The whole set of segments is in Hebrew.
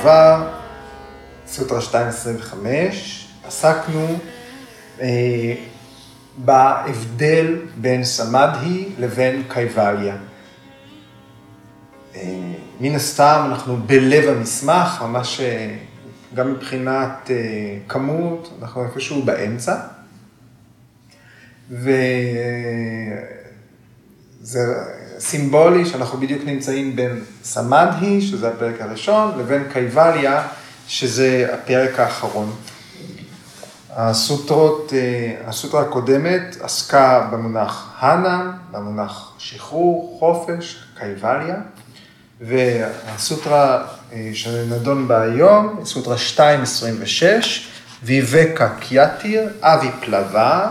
שעבר, סוטרה 225, עסקנו אה, בהבדל בין סמדהי לבין קייבליה. אה, מן הסתם אנחנו בלב המסמך, ממש אה, גם מבחינת אה, כמות, אנחנו איפשהו באמצע. וזה סימבולי שאנחנו בדיוק נמצאים בין סמדהי, שזה הפרק הראשון, לבין קייבליה, שזה הפרק האחרון. הסוטרות, הסוטרה הקודמת עסקה במונח הנה, במונח שחרור, חופש, קייבליה. והסוטרה אה, שנדון בה היום, סוטרה 226, ויבקה קיאטיר, אבי פלווה,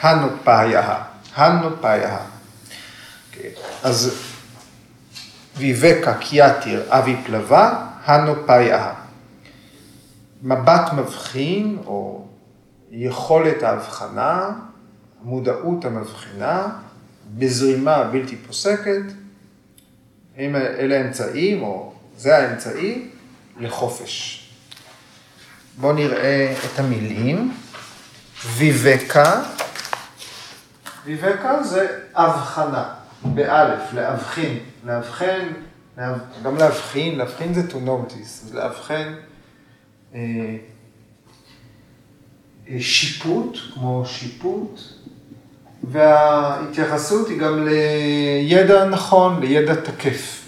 הנו פאיה, הנו פאיה. אז ויבקה קיאטיר, אבי פלווה, הנו פאיה. מבט מבחין, או יכולת ההבחנה, מודעות המבחינה, בזרימה בלתי פוסקת, אם אלה האמצעים, או זה האמצעי, לחופש. בואו נראה את המילים. ויבקה, ויבקה זה הבחנה, באלף, להבחין, להבחן, גם להבחין, להבחין זה to notice, זה להבחן אה, אה, שיפוט, כמו שיפוט, וההתייחסות היא גם לידע נכון, לידע תקף.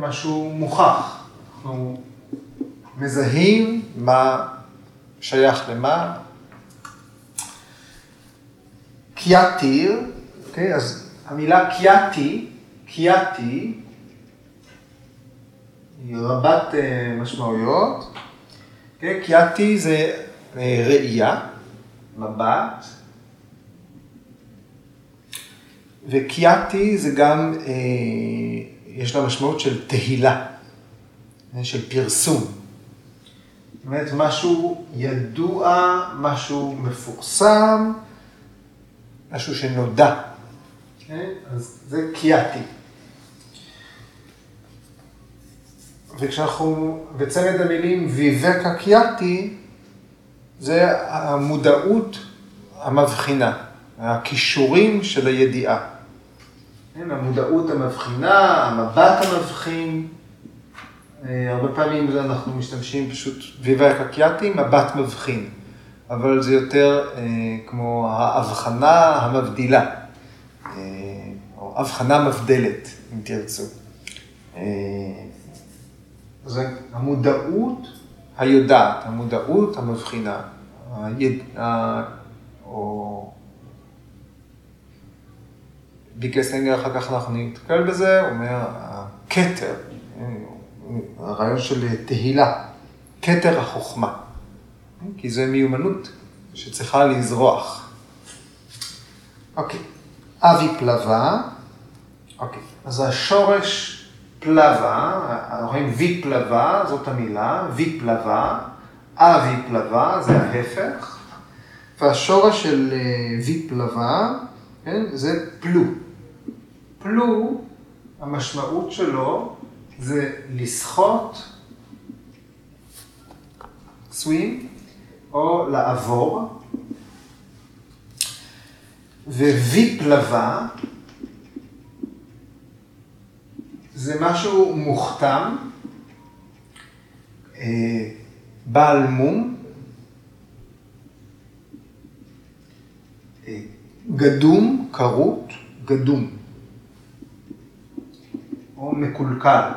משהו מוכח. אנחנו מזהים מה שייך למה. קיאטיר, אוקיי? אז המילה קיאטי, קיאטי, היא רבת אה, משמעויות. אוקיי? קיאטי זה אה, ראייה, מבט. וקיאטי זה גם, אה, יש לה משמעות של תהילה, של פרסום. זאת אומרת, משהו ידוע, משהו מפורסם, משהו שנודע. כן? אז זה קיאטי. וכשאנחנו, בצמד המילים ויבקה קיאטי, זה המודעות המבחינה, הכישורים של הידיעה. כן, המודעות המבחינה, המבט המבחין. אה, הרבה פעמים אנחנו משתמשים פשוט ויבה קקיאטי, מבט מבחין. אבל זה יותר אה, כמו ההבחנה המבדילה, הבחנה מבדלת, אם תרצו. אה, זה המודעות היודעת, המודעות המבחינה, היד, או ביקסנגר אחר כך אנחנו נתקל בזה, אומר, הכתר, הרעיון של תהילה, כתר החוכמה, כי זו מיומנות שצריכה לזרוח. אוקיי, אבי פלווה, אוקיי, אז השורש אנחנו רואים וי פלווה, זאת המילה, וי פלווה, אבי פלווה, זה ההפך, והשורש של וי פלווה, כן, זה פלו. פלו, המשמעות שלו זה לסחוט, סווים, או לעבור, וויפלבה זה משהו מוכתם, אה, בעל מום, אה, גדום, כרות, גדום. או מקולקל.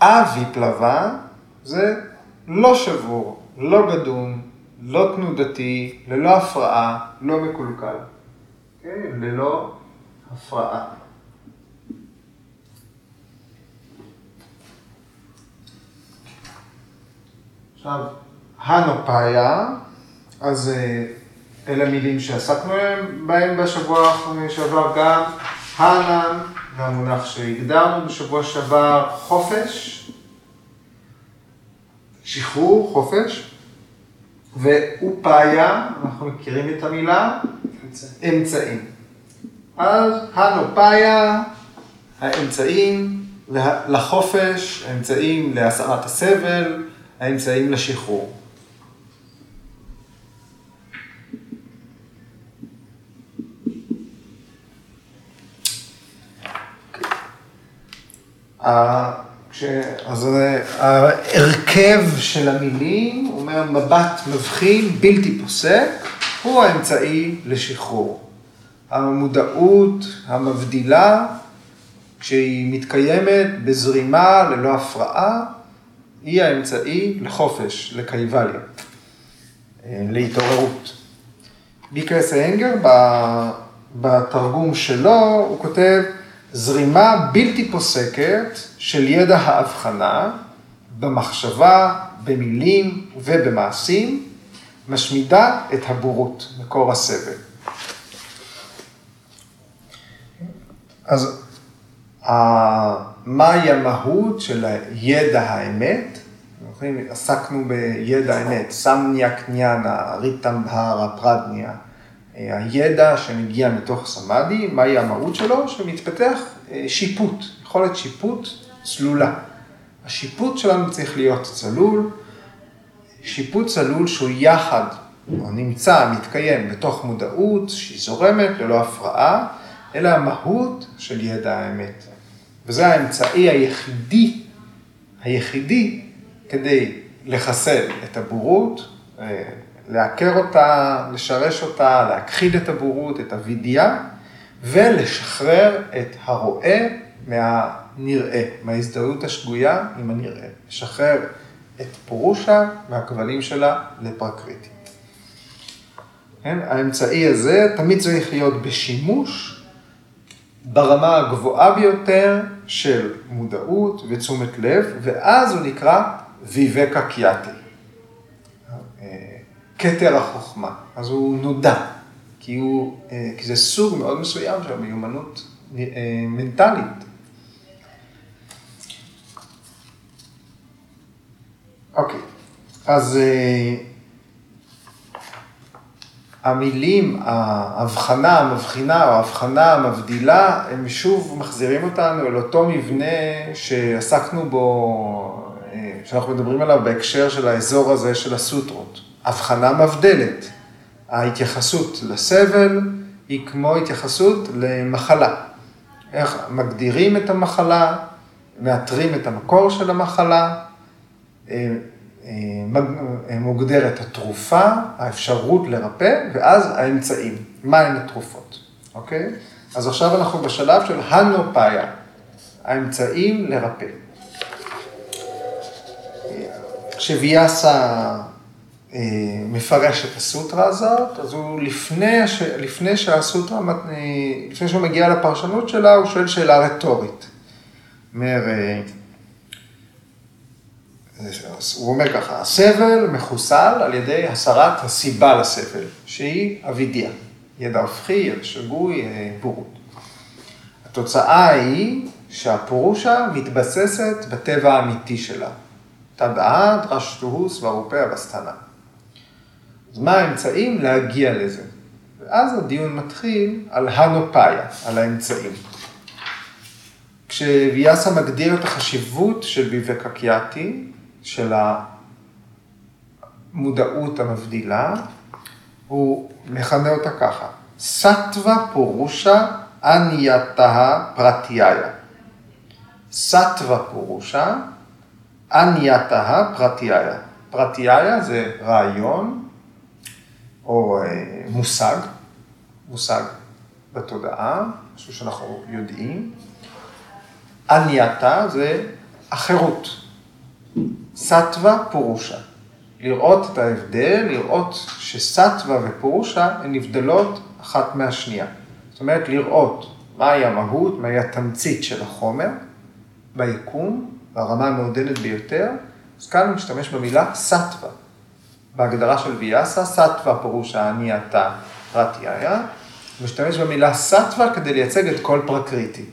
אבי-פלווה זה לא שבור, לא גדום, לא תנודתי, ללא הפרעה, לא מקולקל. כן? ללא הפרעה. עכשיו, הנופאיה, אז אה, אלה מילים שעסקנו בהם בשבוע שעבר גם, הנן, והמונח שהגדרנו בשבוע שעבר, חופש, שחרור, חופש, ואופאיה, אנחנו מכירים את המילה, אמצעים. אז הנופאיה, האמצעים, לחופש, האמצעים להסרת הסבל, האמצעים לשחרור. אז ההרכב של המילים, אומר, מבט מבחין, בלתי פוסק, הוא האמצעי לשחרור. המודעות המבדילה, כשהיא מתקיימת בזרימה ללא הפרעה, היא האמצעי לחופש, לקייבליה, להתעוררות. ביקרס האנגר, בתרגום שלו, הוא כותב, זרימה בלתי פוסקת של ידע ההבחנה במחשבה, במילים ובמעשים, משמידה את הבורות, מקור הסבל. אז מהי המהות של ידע האמת? עסקנו בידע האמת, סמניה קניאנה, ריטמבהרה, פרדניה. הידע שמגיע מתוך סמאדי, מהי המהות שלו? שמתפתח אה, שיפוט, יכולת שיפוט צלולה. השיפוט שלנו צריך להיות צלול, שיפוט צלול שהוא יחד, או נמצא, מתקיים בתוך מודעות שהיא זורמת ללא הפרעה, אלא המהות של ידע האמת. וזה האמצעי היחידי, היחידי, כדי לחסל את הבורות, אה, לעקר אותה, לשרש אותה, להכחיד את הבורות, את הווידיה, ולשחרר את הרואה מהנראה, מההזדהות השגויה עם הנראה. לשחרר את פורושה מהכבלים שלה לפרקריטי. כן? האמצעי הזה תמיד צריך להיות בשימוש ברמה הגבוהה ביותר של מודעות ותשומת לב, ואז הוא נקרא ויבקה קיאטי. כתר החוכמה. אז הוא נודע, כי, הוא, אה, כי זה סוג מאוד מסוים של מיומנות אה, מנטלית. אוקיי, אז אה, המילים, ההבחנה המבחינה או ההבחנה המבדילה, הם שוב מחזירים אותנו אל אותו מבנה שעסקנו בו, שאנחנו מדברים עליו בהקשר של האזור הזה של הסוטרות. הבחנה מבדלת. ההתייחסות לסבל היא כמו התייחסות למחלה. איך מגדירים את המחלה, מאתרים את המקור של המחלה, אה, אה, מוגדרת התרופה, האפשרות לרפא, ואז האמצעים, מהן התרופות, אוקיי? אז עכשיו אנחנו בשלב של הנופאיה, האמצעים לרפא. כשוויאסה אה, מפרש את הסוטרה הזאת, אז הוא לפני, לפני שהסוטרה, אה, לפני שהוא מגיע לפרשנות שלה, הוא שואל שאלה רטורית. אומר, אה, הוא אומר ככה, הסבל מחוסל על ידי הסרת הסיבה לסבל, שהיא אבידיה, ידע הופכי, ידע שגוי, בורות. התוצאה היא שהפורושה מתבססת בטבע האמיתי שלה. תדעה דרשתוהו סברופיה בסתנה. אז מה האמצעים להגיע לזה? ואז הדיון מתחיל על הנופאיה, על האמצעים. כשוויאסה מגדיר את החשיבות של ביבקקיאטי, של המודעות המבדילה, הוא מכנה אותה ככה, סטווה פורושה אנייתה פרטיהיה. סטווה פורושה אנייתה פרטיהיה. פרטיהיה זה רעיון או אה, מושג, מושג בתודעה, משהו שאנחנו יודעים. ענייתה זה החירות. סטווה פורושה. לראות את ההבדל, לראות שסטווה ופורושה הן נבדלות אחת מהשנייה. זאת אומרת, לראות מהי המהות, מהי התמצית של החומר ביקום, ברמה המעודנת ביותר, אז כאן הוא משתמש במילה סטווה. בהגדרה של ויאסה, סטווה פירושה אני אתה פרטיהיה, משתמש במילה סטווה כדי לייצג את כל פרקריטי.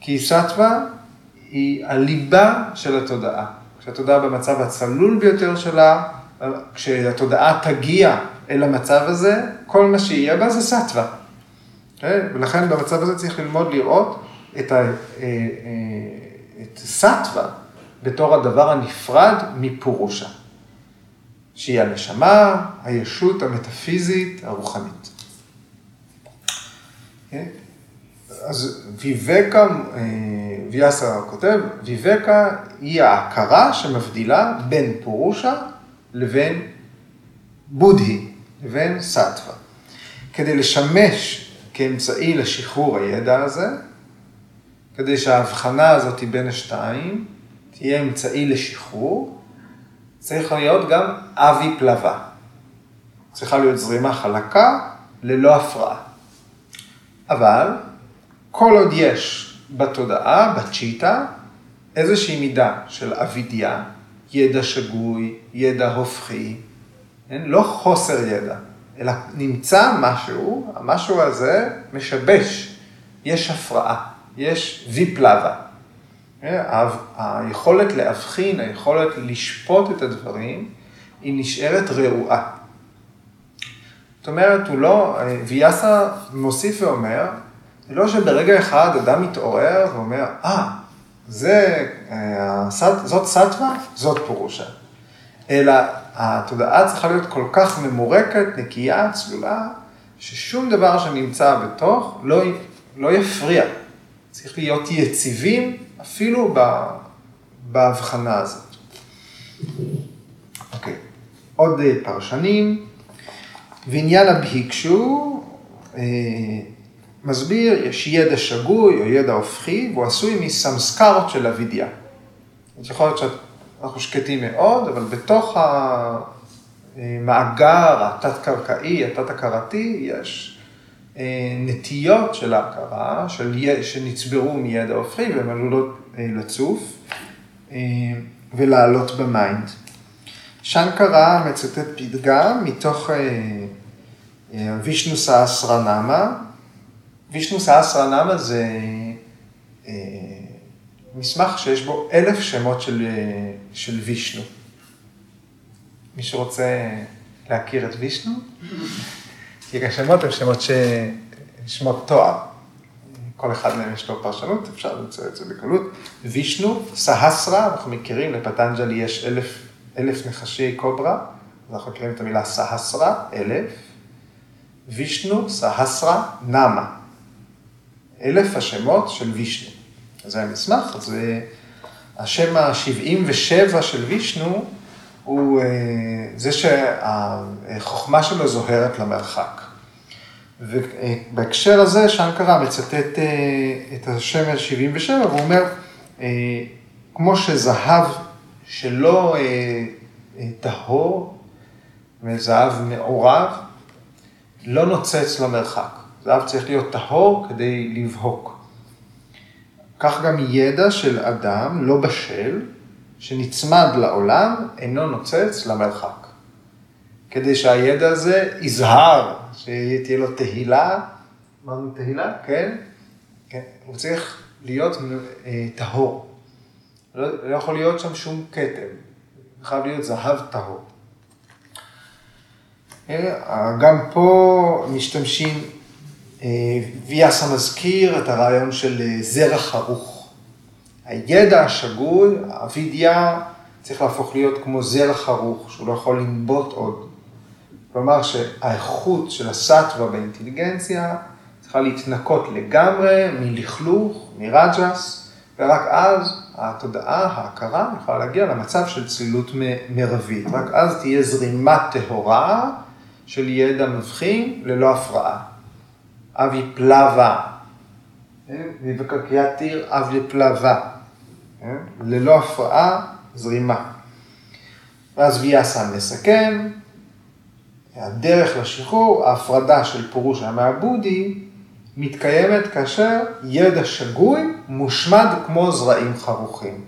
כי סטווה היא הליבה של התודעה. כשהתודעה במצב הצלול ביותר שלה, כשהתודעה תגיע אל המצב הזה, כל מה שיהיה בה זה סטווה. Okay? כן? ולכן במצב הזה צריך ללמוד לראות את, ה, אה, אה, את סטווה בתור הדבר הנפרד מפורושה, שהיא הנשמה, הישות המטאפיזית, הרוחנית. כן? אז ויבקה, ויאסה כותב, ויבקה היא ההכרה שמבדילה בין פורושה לבין בודהי, לבין סטווה. כדי לשמש כאמצעי לשחרור הידע הזה, כדי שההבחנה הזאת בין השתיים תהיה אמצעי לשחרור, צריך להיות גם אבי פלווה. צריכה להיות זרימה חלקה ללא הפרעה. אבל כל עוד יש בתודעה, בצ'יטה, איזושהי מידה של אבידיה, ידע שגוי, ידע הופכי, כן? לא חוסר ידע, אלא נמצא משהו, המשהו הזה משבש, יש הפרעה, יש ויפלבה. כן? היכולת להבחין, היכולת לשפוט את הדברים, היא נשארת רעועה. זאת אומרת, הוא לא, ויאסה מוסיף ואומר, לא שברגע אחד אדם מתעורר ואומר, אה, זה, אה, זאת סטווה, זאת פורושה. אלא התודעה צריכה להיות כל כך ממורקת, נקייה, צלולה, ששום דבר שנמצא בתוך לא, לא יפריע. צריך להיות יציבים אפילו בהבחנה הזאת. אוקיי, עוד אה, פרשנים. ועניין הבהיקשו, אה, מסביר, יש ידע שגוי או ידע הופכי, והוא עשוי מסמסקרות של אבידיה. אז יכול להיות שאנחנו שקטים מאוד, אבל בתוך המאגר התת-קרקעי, התת-הכרתי, יש אה, נטיות של ההכרה, של, שנצברו מידע הופכי, והן עלולות אה, לצוף אה, ולעלות במיינד. שנקרה מצטט פתגם מתוך וישנו סהסרנמה, וישנו סהסרנמה זה אה, מסמך שיש בו אלף שמות של, אה, של וישנו. מי שרוצה להכיר את וישנו? כי השמות הם שמות ש... שמות תואר. כל אחד מהם יש לו פרשנות, אפשר למצוא את זה בקלות. וישנו, סהסרה, אנחנו מכירים, לפטנג'לי יש אלף, אלף נחשי קוברה, אז אנחנו מכירים את המילה סהסרה, אלף. וישנו, סהסרה, נמה. אלף השמות של וישנו. זה המסמך, אז השם ה-77 של וישנו הוא אה, זה שהחוכמה שלו זוהרת למרחק. ובהקשר הזה, שנקרה מצטט אה, את השם ה-77, והוא אומר, אה, כמו שזהב שלא טהור, וזהב מעורב, לא נוצץ למרחק. זהב צריך להיות טהור כדי לבהוק. כך גם ידע של אדם לא בשל, שנצמד לעולם, אינו נוצץ למרחק. כדי שהידע הזה יזהר, שתהיה לו תהילה, אמרנו תהילה? כן? כן. הוא צריך להיות אה, טהור. לא, לא יכול להיות שם שום כתם, חייב להיות זהב טהור. אה, גם פה משתמשים אה, ויאסה מזכיר את הרעיון של אה, זרע חרוך. הידע השגוי, האבידיה, צריך להפוך להיות כמו זרע חרוך, שהוא לא יכול לנבוט עוד. כלומר שהאיכות של הסטווה באינטליגנציה צריכה להתנקות לגמרי מלכלוך, מרג'ס, ורק אז התודעה, ההכרה, יכולה להגיע למצב של צלילות מרבית. רק אז תהיה זרימה טהורה של ידע מבחין ללא הפרעה. אביפלבה, מבקקיית אבי פלווה, ללא הפרעה, זרימה. ואז ויאסה מסכם, הדרך לשחרור, ההפרדה של פירוש המעבודי, מתקיימת כאשר ידע שגוי מושמד כמו זרעים חרוכים.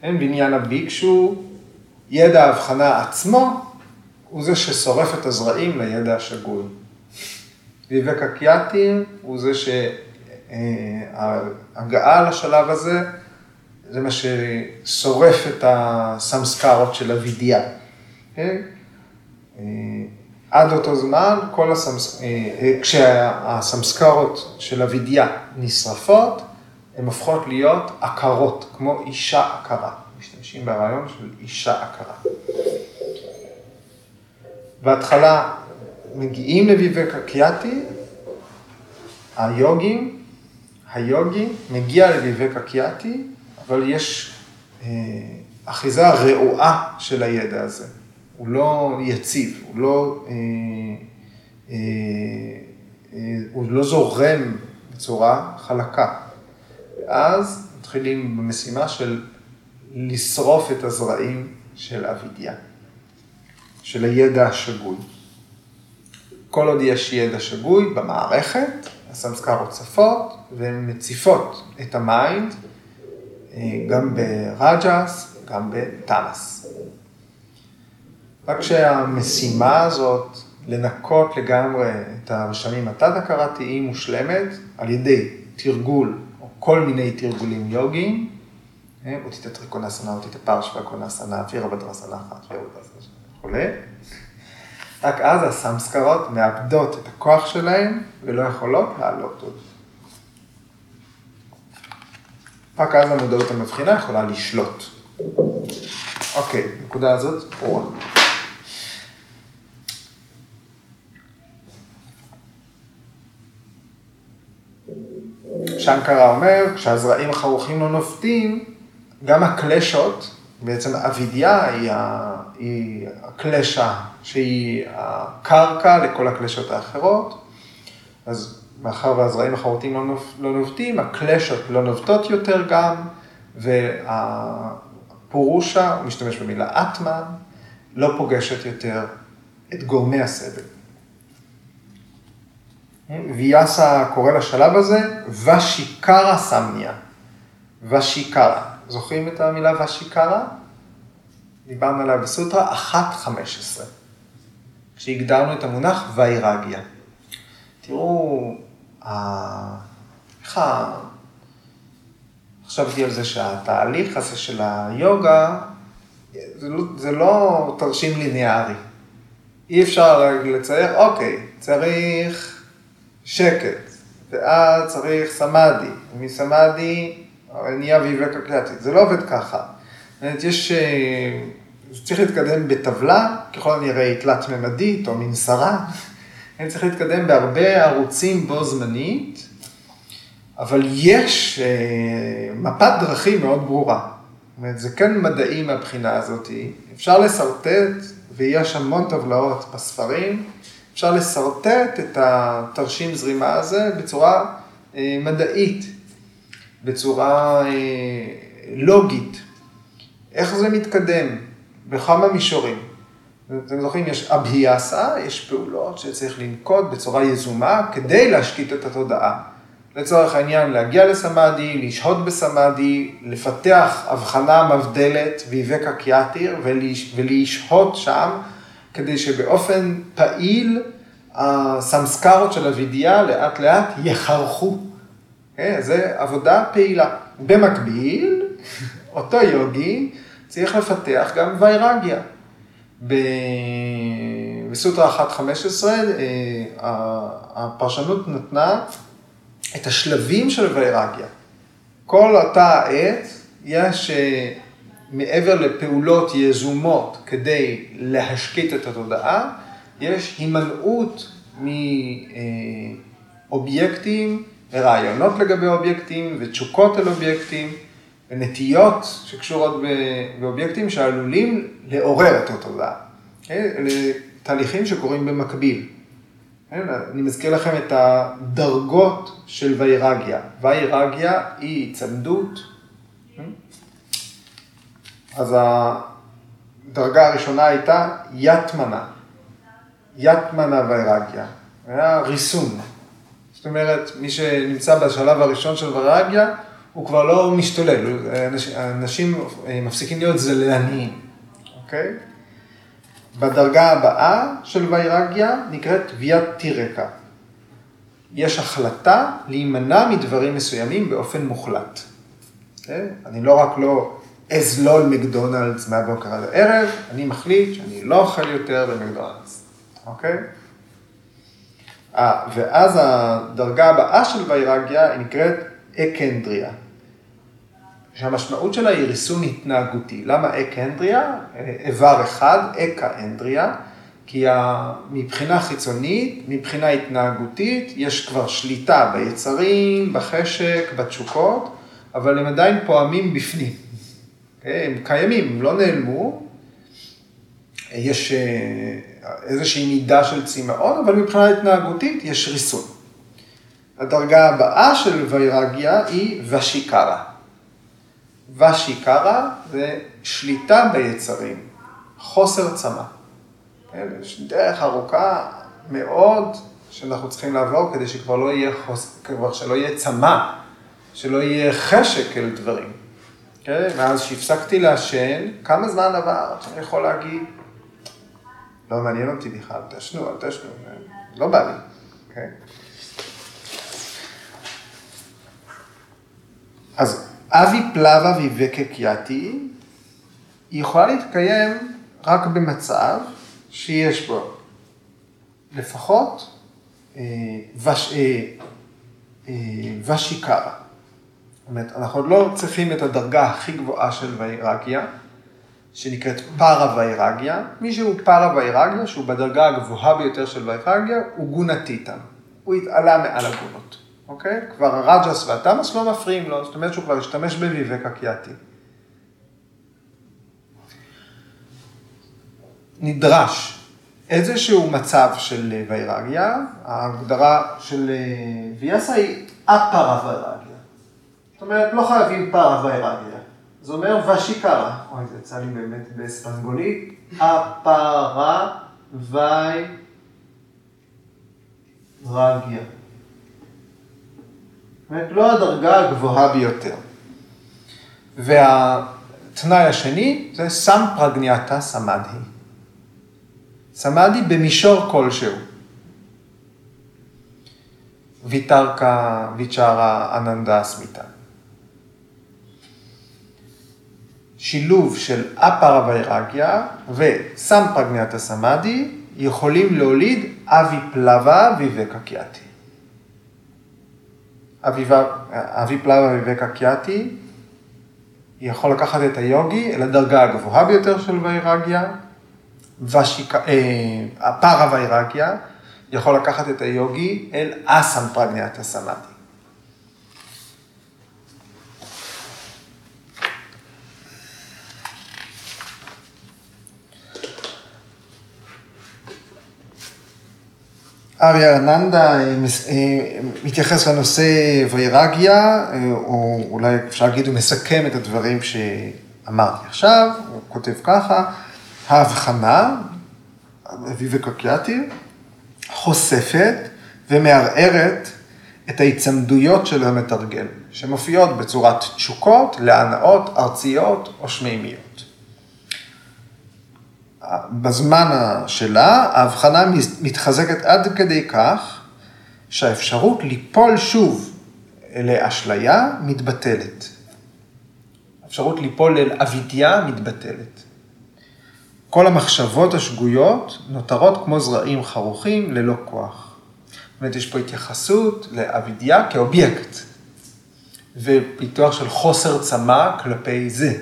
כן, בעניין הביקשו, ידע ההבחנה עצמו הוא זה ששורף את הזרעים לידע השגוי. ויבק הקיאטים הוא זה שההגעה לשלב הזה, זה מה ששורף את הסמסקרות של אבידיה. כן? עד אותו זמן, כל הסמס... כשהסמסקרות של אבידיה נשרפות, הן הופכות להיות עקרות, כמו אישה עקרה. משתמשים ברעיון של אישה עקרה. בהתחלה מגיעים לוויבקה קיאטי, היוגים, היוגי מגיע לוויבקה קיאטי, אבל יש אה, אחיזה רעועה של הידע הזה. הוא לא יציב, הוא לא, אה, אה, אה, הוא לא זורם בצורה חלקה. ואז מתחילים במשימה של לשרוף את הזרעים של אווידיה, של הידע השגוי. כל עוד יש ידע שגוי במערכת, הסמסקרות צפות והן מציפות את ה mind אה, גם ברג'אס, גם בתמאס. רק שהמשימה הזאת, לנקות לגמרי את הרשמים התת-הכרתיים מושלמת על ידי תרגול או כל מיני תרגולים יוגיים, אותית טריקונסנה, אותית פרשווה קונסנה, פירה בדרסנה אחת, וכולי. רק אז הסמסקרות מאבדות את הכוח שלהן ולא יכולות לעלות עוד. רק אז המודעות המבחינה יכולה לשלוט. אוקיי, נקודה הזאת ברורה. שנקרה אומר, כשהזרעים החרוכים לא נופתים, גם הקלשות, בעצם אבידיה היא, ה, היא הקלשה שהיא הקרקע לכל הקלשות האחרות, אז מאחר והזרעים החרוטים לא, לא נובטים, הקלשות לא נובטות יותר גם, והפורושה, הוא משתמש במילה אטמן, לא פוגשת יותר את גורמי הסבל. ויאסה קורא לשלב הזה ושיקרה סמניה. ושיקרה. זוכרים את המילה ושיקרה? דיברנו עליה בסוטרה 1.15, כשהגדרנו את המונח ויירגיה. תראו, איך ה... חשבתי על זה שהתהליך הזה של היוגה, זה לא, זה לא תרשים ליניארי. אי אפשר לצייר, אוקיי, צריך שקט, ואז צריך סמאדי, ומסמאדי נהיה ויבקה קלטית. זה לא עובד ככה. זאת אומרת, יש... צריך להתקדם בטבלה, ככל הנראה תלת-ממדית או מנסרה. אני צריך להתקדם בהרבה ערוצים בו זמנית, אבל יש אה, מפת דרכים מאוד ברורה. זאת אומרת, זה כן מדעי מהבחינה הזאת. אפשר לשרטט, ויש המון טבלאות בספרים, אפשר לשרטט את התרשים זרימה הזה בצורה אה, מדעית, בצורה אה, לוגית. איך זה מתקדם? בכמה מישורים. אתם זוכרים, יש אבהיאסה, יש פעולות שצריך לנקוט בצורה יזומה כדי להשקיט את התודעה. לצורך העניין, להגיע לסמאדי, לשהות בסמאדי, לפתח הבחנה מבדלת ויבקה קיאטיר ולשהות שם, כדי שבאופן פעיל הסמסקרות של הווידיה לאט לאט יחרכו. כן? זה עבודה פעילה. במקביל, אותו יוגי צריך לפתח גם ויירגיה. בסוטרה 1.15 אה, הפרשנות נתנה את השלבים של ויירגיה. כל אותה עת יש אה, מעבר לפעולות יזומות כדי להשקיט את התודעה, יש הימנעות מאובייקטים ורעיונות לגבי אובייקטים ותשוקות אל אובייקטים. ונטיות שקשורות באובייקטים שעלולים לעורר את התודעה. כן? אלה תהליכים שקורים במקביל. כן? אני מזכיר לכם את הדרגות של ויירגיה. ויירגיה היא צמדות. כן? אז הדרגה הראשונה הייתה יתמנה. יתמנה ויירגיה. היה ריסון. זאת אומרת, מי שנמצא בשלב הראשון של ויירגיה, הוא כבר לא משתולל, אנשים אה, מפסיקים להיות זלעניים, אוקיי? בדרגה הבאה של ויירגיה נקראת ויית טירקה. יש החלטה להימנע מדברים מסוימים באופן מוחלט. אוקיי? אני לא רק לא אזלול מקדונלדס מהבוקר עד הערב, אני מחליט שאני לא אוכל יותר במקדונלדס. אוקיי? אה, ואז הדרגה הבאה של ויירגיה היא נקראת אקנדריה. שהמשמעות שלה היא ריסון התנהגותי. למה אקנדריה? איבר אחד, אקאנדריה, כי מבחינה חיצונית, מבחינה התנהגותית, יש כבר שליטה ביצרים, בחשק, בתשוקות, אבל הם עדיין פועמים בפנים. אוקיי? הם קיימים, הם לא נעלמו. יש אה, איזושהי מידה של צמאון, אבל מבחינה התנהגותית יש ריסון. הדרגה הבאה של ויירגיה היא ושיקרה. ושיקרה זה שליטה ביצרים, חוסר צמא. כן, יש דרך ארוכה מאוד שאנחנו צריכים לעבור כדי שכבר לא יהיה, חוס... כבר שלא יהיה צמא, שלא יהיה חשק אל דברים. כן, מאז שהפסקתי לעשן, כמה זמן עבר שאני יכול להגיד, לא מעניין אותי בכלל, תשנו, אל תשנו, לא בא לי. כן? אז אבי פלבה ויבקק יתי, היא יכולה להתקיים רק במצב שיש בו לפחות אה, וש, אה, אה, ושיקרה. זאת אומרת, אנחנו עוד לא צריכים את הדרגה הכי גבוהה של ויירגיה, שנקראת פארה ויירגיה. מי שהוא פארה ויירגיה, שהוא בדרגה הגבוהה ביותר של ויירגיה, הוא גונה טיטן. הוא התעלה מעל הגונות. אוקיי? כבר הרג'ס והתמאס לא מפריעים לו, זאת אומרת שהוא כבר השתמש בוויבק הקיאתי. נדרש איזשהו מצב של ויירגיה, ההגדרה של ויאסה היא אפרה ויירגיה. זאת אומרת, לא חייבים פרה ויירגיה. זה אומר ושיקרה. אוי, זה יצא לי באמת בספנגולית. אפרה ויירגיה. אומרת, לא הדרגה הגבוהה ביותר. והתנאי השני זה סם פרגניאטה סמאדי. סמאדי במישור כלשהו. ויתרקה, ויצ'רה, אננדה, סמיתה. שילוב של אפרה ויירגיה וסם פרגניאטה סמאדי יכולים להוליד אבי פלבה ויבקה קיאטי. אבי פלאבה ויבקה קיאטי יכול לקחת את היוגי אל הדרגה הגבוהה ביותר של ויירגיה, ושיקה, אה, הפארה ויירגיה יכול לקחת את היוגי אל אסם פרגניאטה סמאדי. אריה ארננדה מתייחס לנושא ויירגיה, אה, או אולי אפשר להגיד, הוא מסכם את הדברים שאמרתי עכשיו, הוא כותב ככה, ההבחנה, אביב קקיאטי, חושפת ומערערת את ההיצמדויות של המתרגל, שמופיעות בצורת תשוקות, להנאות, ארציות או שמימיות. בזמן שלה, ההבחנה מתחזקת עד כדי כך שהאפשרות ליפול שוב לאשליה מתבטלת. האפשרות ליפול אל אבידיה מתבטלת. כל המחשבות השגויות נותרות כמו זרעים חרוכים ללא כוח. זאת אומרת, יש פה התייחסות לאבידיה כאובייקט, ופיתוח של חוסר צמא כלפי זה.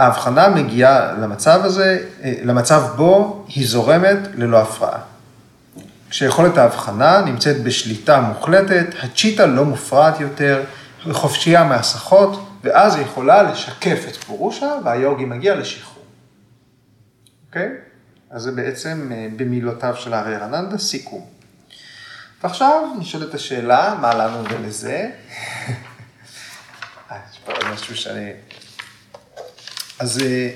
ההבחנה מגיעה למצב הזה, אה, למצב בו היא זורמת ללא הפרעה. כשיכולת ההבחנה נמצאת בשליטה מוחלטת, הצ'יטה לא מופרעת יותר, היא חופשייה מהסחות, ואז היא יכולה לשקף את פורושה, והיוגי מגיע לשחרור. אוקיי? אז זה בעצם אה, במילותיו של הארי רננדה סיכום. ועכשיו נשאלת השאלה, מה לנו ולזה? אה, יש פה משהו שאני אז אה,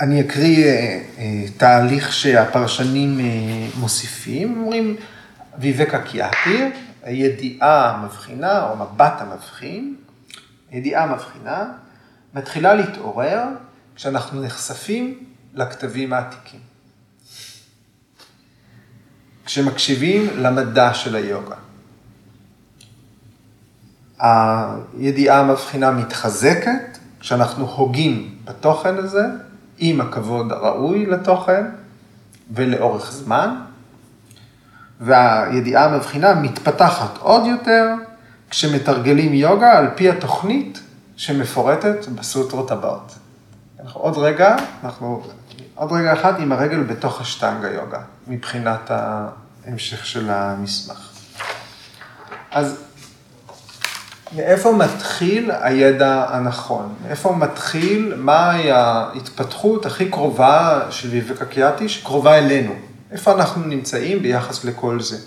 אני אקריא אה, אה, תהליך שהפרשנים מוסיפים, אומרים ויבקה קיאטיר, הידיעה המבחינה או מבט המבחין, ידיעה מבחינה, מתחילה להתעורר כשאנחנו נחשפים לכתבים העתיקים. כשמקשיבים למדע של היוגה. הידיעה המבחינה מתחזקת כשאנחנו הוגים בתוכן הזה, עם הכבוד הראוי לתוכן ולאורך זמן, והידיעה המבחינה מתפתחת עוד יותר כשמתרגלים יוגה על פי התוכנית שמפורטת בסוטרות הבאות. אנחנו עוד רגע, אנחנו עוד רגע אחד עם הרגל בתוך השטנגה יוגה, מבחינת ההמשך של המסמך. אז מאיפה מתחיל הידע הנכון? מאיפה מתחיל, מהי ההתפתחות הכי קרובה של ויבקה קיאטי, שקרובה אלינו? איפה אנחנו נמצאים ביחס לכל זה? Okay?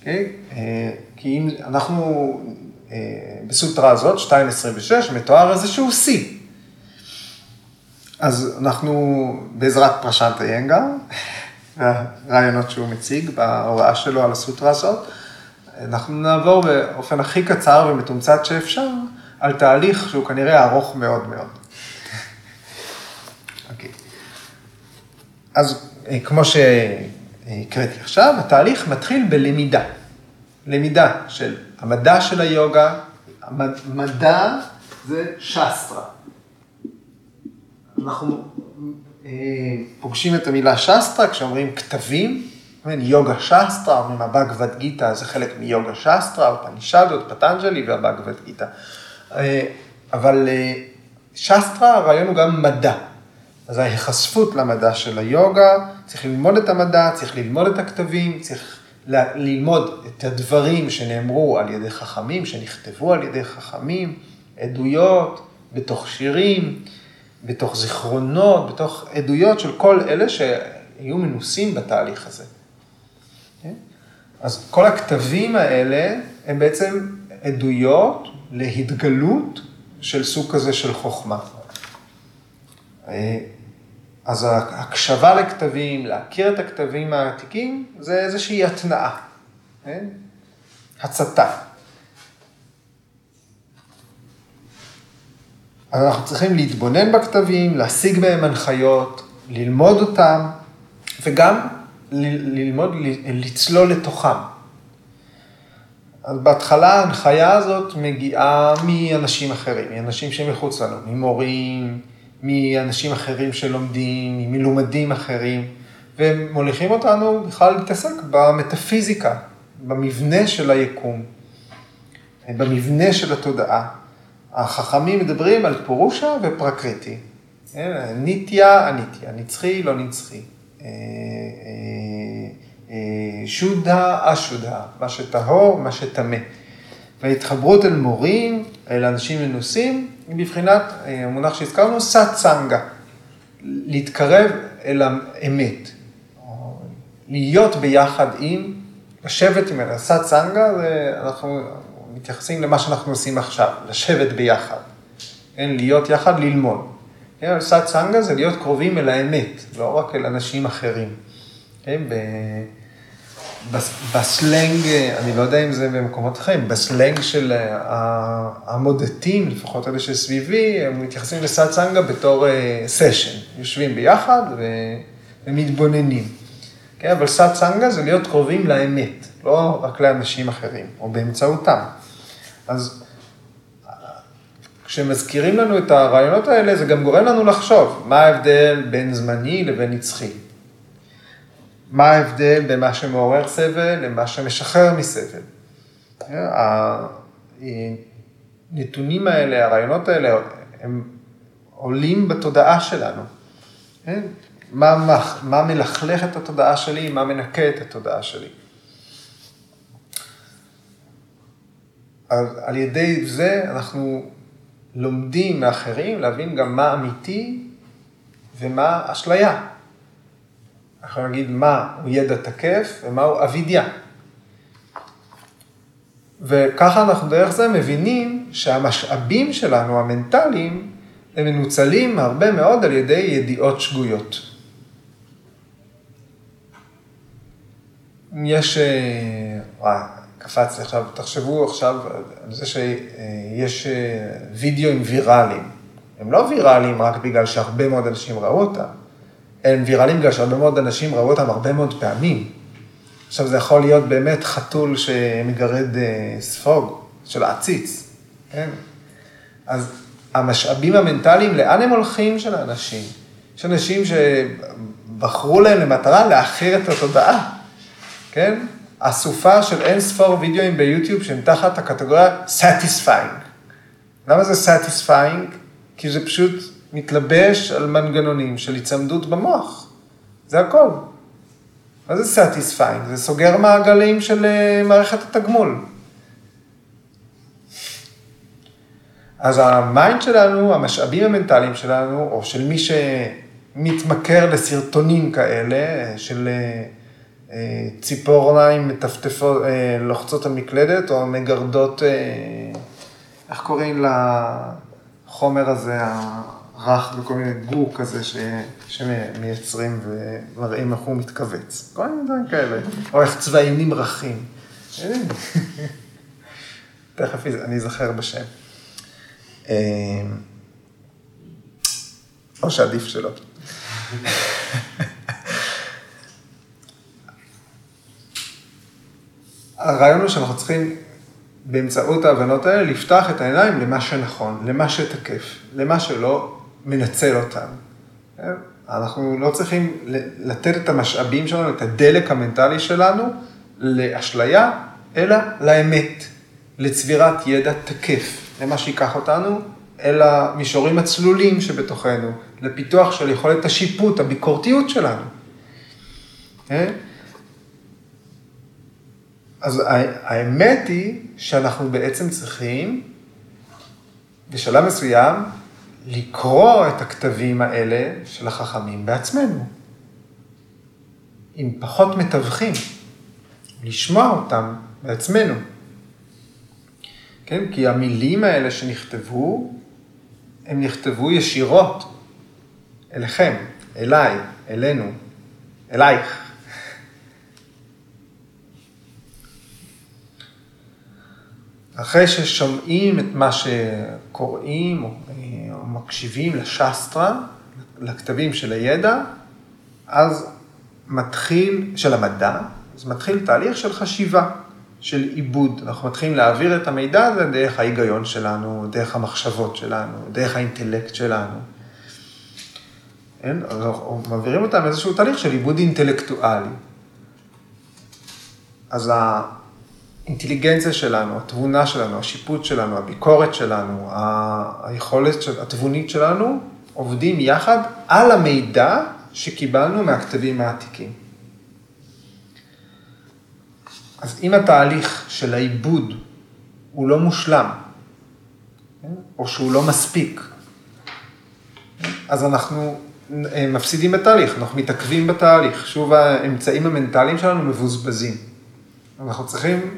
אוקיי? אה, כי אם אנחנו, אה, בסוטרה הזאת, 2.26, מתואר איזשהו שיא. אז אנחנו, בעזרת פרשנט איינגר, והרעיונות שהוא מציג בהוראה שלו על הסוטרה הזאת, אנחנו נעבור באופן הכי קצר ומתומצת שאפשר על תהליך שהוא כנראה ארוך מאוד מאוד. Okay. אוקיי. אז אה, כמו שהקראתי עכשיו, התהליך מתחיל בלמידה. למידה של המדע של היוגה, המדע זה שסטרה. אנחנו אה, פוגשים את המילה שסטרה כשאומרים כתבים, יוגה שסטרה, אומרים הבגבד גיתא זה חלק מיוגה שסטרה, פנישדות, פטנג'לי והבגבד גיתא. אה, אבל אה, שסטרה, הרעיון הוא גם מדע. אז ההיחשפות למדע של היוגה, צריך ללמוד את המדע, צריך ללמוד את הכתבים, צריך ללמוד את הדברים שנאמרו על ידי חכמים, שנכתבו על ידי חכמים, עדויות, בתוך שירים, בתוך זיכרונות, בתוך עדויות של כל אלה שהיו מנוסים בתהליך הזה. אז כל הכתבים האלה הם בעצם עדויות להתגלות של סוג כזה של חוכמה. אז ההקשבה לכתבים, להכיר את הכתבים העתיקים, זה איזושהי התנאה, כן? הצתה. אז אנחנו צריכים להתבונן בכתבים, להשיג מהם הנחיות, ללמוד אותם, וגם ללמוד לצלול לתוכם. אז בהתחלה ההנחיה הזאת מגיעה מאנשים אחרים, מאנשים שמחוץ לנו, ממורים, מאנשים אחרים שלומדים, מלומדים אחרים, והם מוליכים אותנו בכלל להתעסק במטאפיזיקה, במבנה של היקום, במבנה של התודעה. החכמים מדברים על פורושה ופרקריטי. ניטיה, הניטיה, נצחי, לא נצחי. אה, אה, אה, שודה, אשודה, מה שטהור, מה שטמא. וההתחברות אל מורים, אל אנשים מנוסים, היא בבחינת המונח שהזכרנו, סאט סנגה. להתקרב אל האמת. להיות ביחד עם, לשבת עם, סאט סנגה, אנחנו מתייחסים למה שאנחנו עושים עכשיו, לשבת ביחד. כן, להיות יחד, ללמוד. כן, סאט סנגה זה להיות קרובים אל האמת, לא רק אל אנשים אחרים. כן, ב... בסלנג, אני לא יודע אם זה במקומות אחרים, בסלנג של המודדים, לפחות אלה שסביבי, הם מתייחסים לסאט סנגה בתור סשן. אה, יושבים ביחד ומתבוננים. כן, אבל סאט סנגה זה להיות קרובים לאמת, לא רק לאנשים אחרים, או באמצעותם. אז כשמזכירים לנו את הרעיונות האלה, זה גם גורם לנו לחשוב, מה ההבדל בין זמני לבין נצחי? מה ההבדל בין מה שמעורר סבל למה שמשחרר מסבל? הנתונים האלה, הרעיונות האלה, הם עולים בתודעה שלנו. כן? מה, מה מלכלך את התודעה שלי, מה מנקה את התודעה שלי. על, על ידי זה אנחנו לומדים מאחרים להבין גם מה אמיתי ומה אשליה. אנחנו נגיד מה הוא ידע תקף ומה הוא אבידיה. וככה אנחנו דרך זה מבינים שהמשאבים שלנו, המנטליים, הם מנוצלים הרבה מאוד על ידי ידיעות שגויות. יש, אה, קפץ לי עכשיו, תחשבו עכשיו על זה שיש אה, וידאוים ויראליים. הם לא ויראליים רק בגלל שהרבה מאוד אנשים ראו אותם, הם ויראליים בגלל שהרבה מאוד אנשים ראו אותם הרבה מאוד פעמים. עכשיו זה יכול להיות באמת חתול שמגרד אה, ספוג של העציץ, כן? אז המשאבים המנטליים, לאן הם הולכים של האנשים? יש אנשים שבחרו להם למטרה להעכיר את התודעה, כן? אסופה של אין ספור וידאוים ביוטיוב שהם תחת הקטגוריה Satisfying. למה זה Satisfying? כי זה פשוט מתלבש על מנגנונים של היצמדות במוח. זה הכל. מה זה Satisfying? זה סוגר מעגלים של אה, מערכת התגמול. אז ה mind שלנו, המשאבים המנטליים שלנו, או של מי שמתמכר לסרטונים כאלה, של אה, אה, ציפורניים מטפטפות, אה, לוחצות על מקלדת, או מגרדות, איך קוראים לחומר הזה, הרך וכל מיני גו כזה ש... שמייצרים ומראים איך הוא מתכווץ. כל מיני דברים כאלה. או איך צבעים נמרחים. תכף אני אזכר בשם. או שעדיף שלא. הרעיון הוא שאנחנו צריכים באמצעות ההבנות האלה לפתח את העיניים למה שנכון, למה שתקף, למה שלא מנצל אותם. אנחנו לא צריכים לתת את המשאבים שלנו, את הדלק המנטלי שלנו לאשליה, אלא לאמת, לצבירת ידע תקף, למה שיקח אותנו אל המישורים הצלולים שבתוכנו, לפיתוח של יכולת השיפוט, הביקורתיות שלנו. אה? אז האמת היא שאנחנו בעצם צריכים, בשלב מסוים, לקרוא את הכתבים האלה של החכמים בעצמנו, עם פחות מתווכים, לשמוע אותם בעצמנו. כן? כי המילים האלה שנכתבו, הם נכתבו ישירות אליכם, אליי, אלינו, אלייך. אחרי ששומעים את מה שקוראים או, או מקשיבים לשסטרה, לכתבים של הידע, אז מתחיל, של המדע, אז מתחיל תהליך של חשיבה, של עיבוד. אנחנו מתחילים להעביר את המידע הזה דרך ההיגיון שלנו, דרך המחשבות שלנו, דרך האינטלקט שלנו. כן? אנחנו מעבירים אותם איזשהו תהליך של עיבוד אינטלקטואלי. אז האינטליגנציה שלנו, התבונה שלנו, השיפוט שלנו, הביקורת שלנו, היכולת התבונית שלנו, עובדים יחד על המידע שקיבלנו מהכתבים העתיקים. אז אם התהליך של העיבוד הוא לא מושלם, או שהוא לא מספיק, אז אנחנו אה, מפסידים בתהליך, אנחנו מתעכבים בתהליך. שוב, האמצעים המנטליים שלנו מבוזבזים. אנחנו צריכים,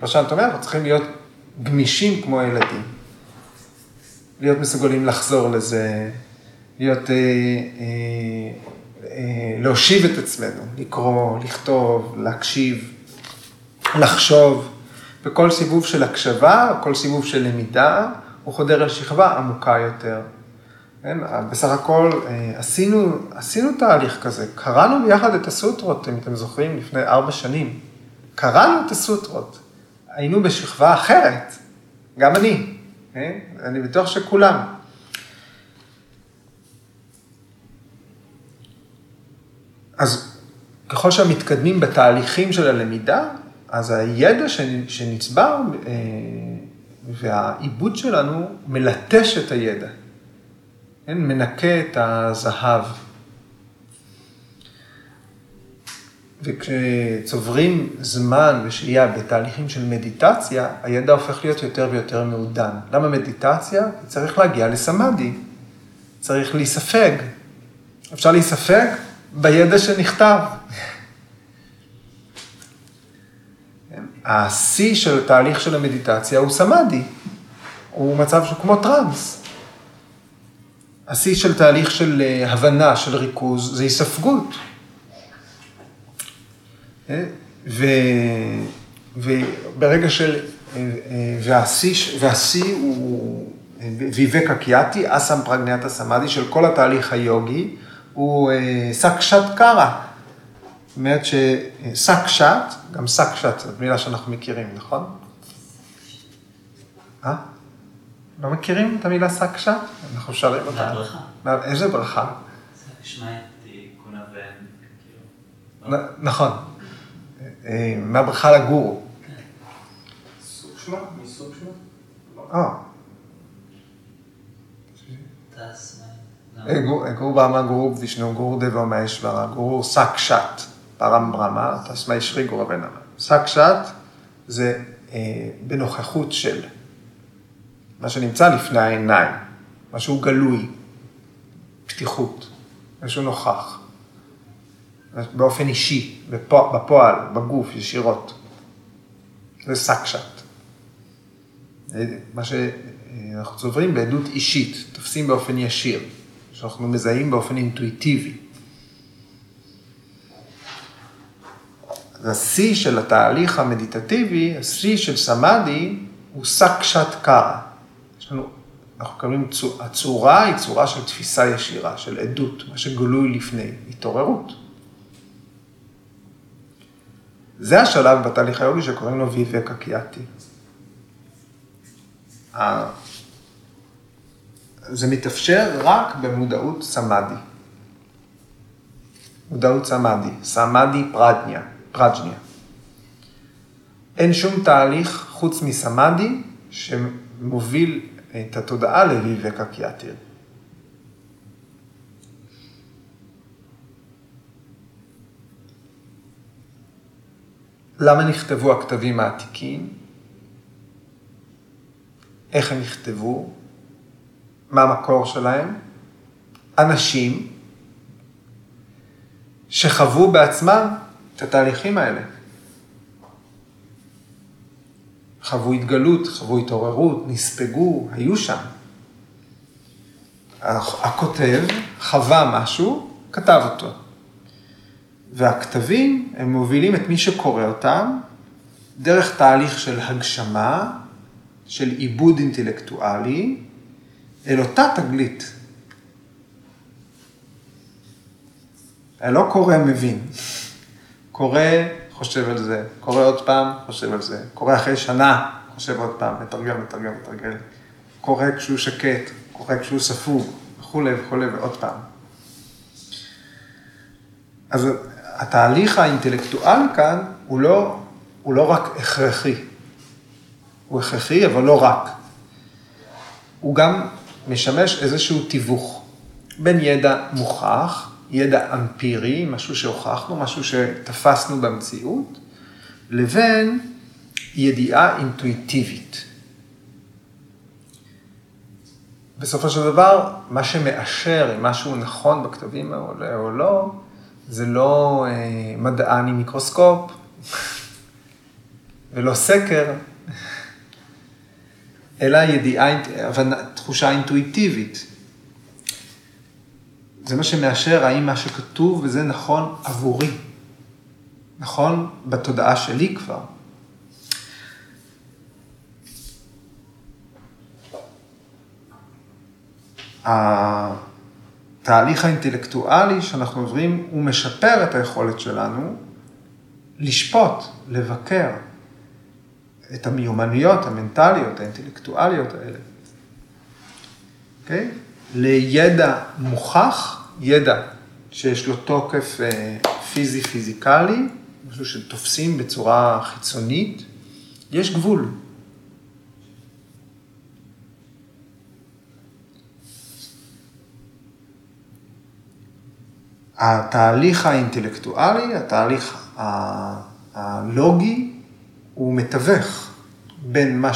פרשנת אומר, אנחנו צריכים להיות גמישים כמו ילדים. להיות מסוגלים לחזור לזה, להיות, אה, אה, אה, להושיב את עצמנו, לקרוא, לכתוב, להקשיב, לחשוב. וכל סיבוב של הקשבה, כל סיבוב של למידה, הוא חודר על שכבה עמוקה יותר. כן? בסך הכל עשינו, עשינו תהליך כזה, קראנו ביחד את הסוטרות, אם אתם זוכרים, לפני ארבע שנים. קראנו את הסוטרות, היינו בשכבה אחרת, גם אני, כן? אני בטוח שכולם. אז ככל שהמתקדמים בתהליכים של הלמידה, אז הידע שנצבר אה, והעיבוד שלנו מלטש את הידע, כן? מנקה את הזהב. וכשצוברים זמן ושהייה בתהליכים של מדיטציה, הידע הופך להיות יותר ויותר מעודן. למה מדיטציה? צריך להגיע לסמאדי, צריך להיספג. אפשר להיספג בידע שנכתב. השיא של התהליך של המדיטציה הוא סמאדי, הוא מצב שהוא כמו טראנס. השיא של תהליך של אה, הבנה, של ריכוז, זה היספגות. ו, וברגע של, והשיא הוא ויבקה קיאטי, אסם פרגניאטה סמאדי של כל התהליך היוגי, הוא סקשת קארה. זאת אומרת שסקשת, גם סקשת, זאת מילה שאנחנו מכירים, נכון? אה? לא מכירים את המילה סקשת? אנחנו שרים אותה. איזה ברכה? כאילו. נ- נכון. אה, לגורו. אה, מה? אה, גור- אה, גורו ברמה גורו וישנו גורו דבו מהשוורה גורו סקשת פרם ברמה תסמי שרי גורו בן אמה. סקשת זה אה, בנוכחות של מה שנמצא לפני העיניים, משהו גלוי, פתיחות, משהו נוכח, באופן אישי, בפוע- בפועל, בגוף, ישירות. זה סקשת. מה שאנחנו צוברים בעדות אישית, תופסים באופן ישיר, שאנחנו מזהים באופן אינטואיטיבי. אז השיא של התהליך המדיטטיבי, השיא של סמאדי, הוא סקשת קרא. יש לנו, אנחנו קוראים, צו- הצורה היא צורה של תפיסה ישירה, של עדות, מה שגלוי לפני, התעוררות. זה השלב בתהליך היוגי שקוראים לו ויבקה קיאטי. ה- זה מתאפשר רק במודעות סמאדי. מודעות סמאדי, סמאדי פרג'ניה, פרג'ניה. אין שום תהליך חוץ מסמאדי שמוביל את התודעה לוויבקה קיאטיר. למה נכתבו הכתבים העתיקים? איך הם נכתבו? מה המקור שלהם? אנשים שחוו בעצמם את התהליכים האלה. חוו התגלות, חוו התעוררות, נספגו, היו שם. הכותב חווה משהו, כתב אותו. והכתבים, הם מובילים את מי שקורא אותם דרך תהליך של הגשמה, של עיבוד אינטלקטואלי, אל אותה תגלית. לא קורא מבין, קורא חושב על זה, קורא עוד פעם, חושב על זה, קורא אחרי שנה, חושב עוד פעם, מתרגל, מתרגל, מתרגל, קורא כשהוא שקט, קורא כשהוא ספוג, וכולי וכולי ועוד פעם. אז התהליך האינטלקטואלי כאן הוא לא, הוא לא רק הכרחי, הוא הכרחי אבל לא רק. הוא גם משמש איזשהו תיווך בין ידע מוכח, ידע אמפירי, משהו שהוכחנו, משהו שתפסנו במציאות, לבין ידיעה אינטואיטיבית. בסופו של דבר, מה שמאשר אם משהו נכון בכתבים האלה או לא, זה לא אה, מדען עם מיקרוסקופ ולא סקר, אלא ידיעה, הבנה, תחושה אינטואיטיבית. זה מה שמאשר האם מה שכתוב וזה נכון עבורי, נכון בתודעה שלי כבר. התהליך האינטלקטואלי שאנחנו עוברים, הוא משפר את היכולת שלנו לשפוט, לבקר את המיומנויות המנטליות, האינטלקטואליות האלה. אוקיי? Okay? לידע מוכח, ידע שיש לו תוקף פיזי-פיזיקלי, משהו שתופסים בצורה חיצונית, יש גבול. התהליך האינטלקטואלי, התהליך הלוגי, הוא מתווך בין מה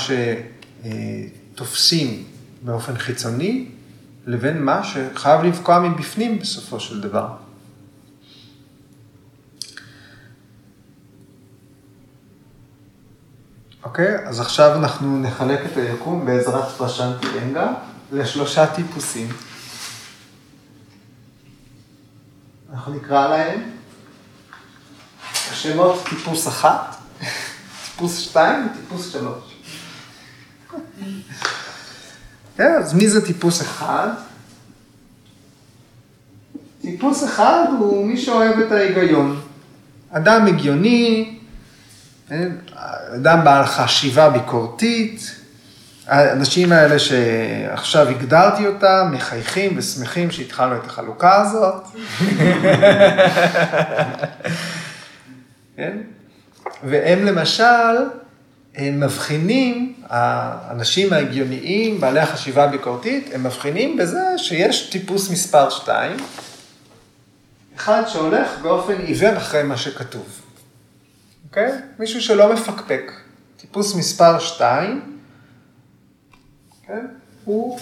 שתופסים באופן חיצוני, לבין מה שחייב לבקוע מבפנים בסופו של דבר. אוקיי, אז עכשיו אנחנו נחלק את היקום בעזרת פרשנטי אנגה לשלושה טיפוסים. אנחנו נקרא להם השמות טיפוס אחת, טיפוס שתיים וטיפוס שלוש. כן, אז מי זה טיפוס אחד? טיפוס אחד הוא מי שאוהב את ההיגיון. אדם הגיוני, אדם בעל חשיבה ביקורתית, האנשים האלה שעכשיו הגדרתי אותם, מחייכים ושמחים שהתחלנו את החלוקה הזאת. כן? והם למשל, הם מבחינים, האנשים ההגיוניים, בעלי החשיבה הביקורתית, הם מבחינים בזה שיש טיפוס מספר 2, אחד שהולך באופן עיוור אחרי מה שכתוב. אוקיי? מישהו שלא מפקפק. טיפוס מספר 2, כן? הוא,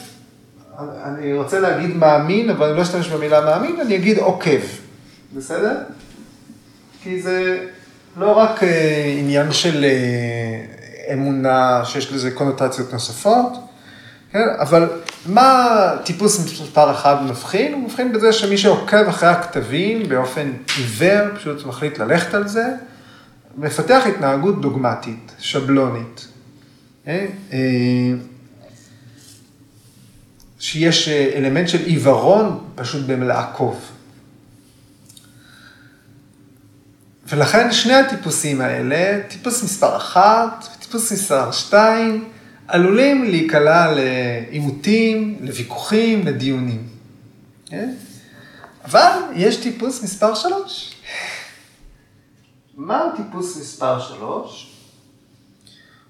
אני רוצה להגיד מאמין, אבל אני לא אשתמש במילה מאמין, אני אגיד עוקב. בסדר? כי זה לא רק אה, עניין של אה, אמונה שיש לזה קונוטציות נוספות, כן? אבל מה טיפוס מספר אחד מבחין? הוא מבחין בזה שמי שעוקב אחרי הכתבים באופן עיוור, פשוט מחליט ללכת על זה, מפתח התנהגות דוגמטית, שבלונית. כן? אה, שיש אלמנט של עיוורון פשוט במלעקוב. ולכן שני הטיפוסים האלה, טיפוס מספר 1 וטיפוס מספר 2, עלולים להיקלע לעימותים, לוויכוחים, לדיונים. כן? אבל יש טיפוס מספר 3. מהו טיפוס מספר 3?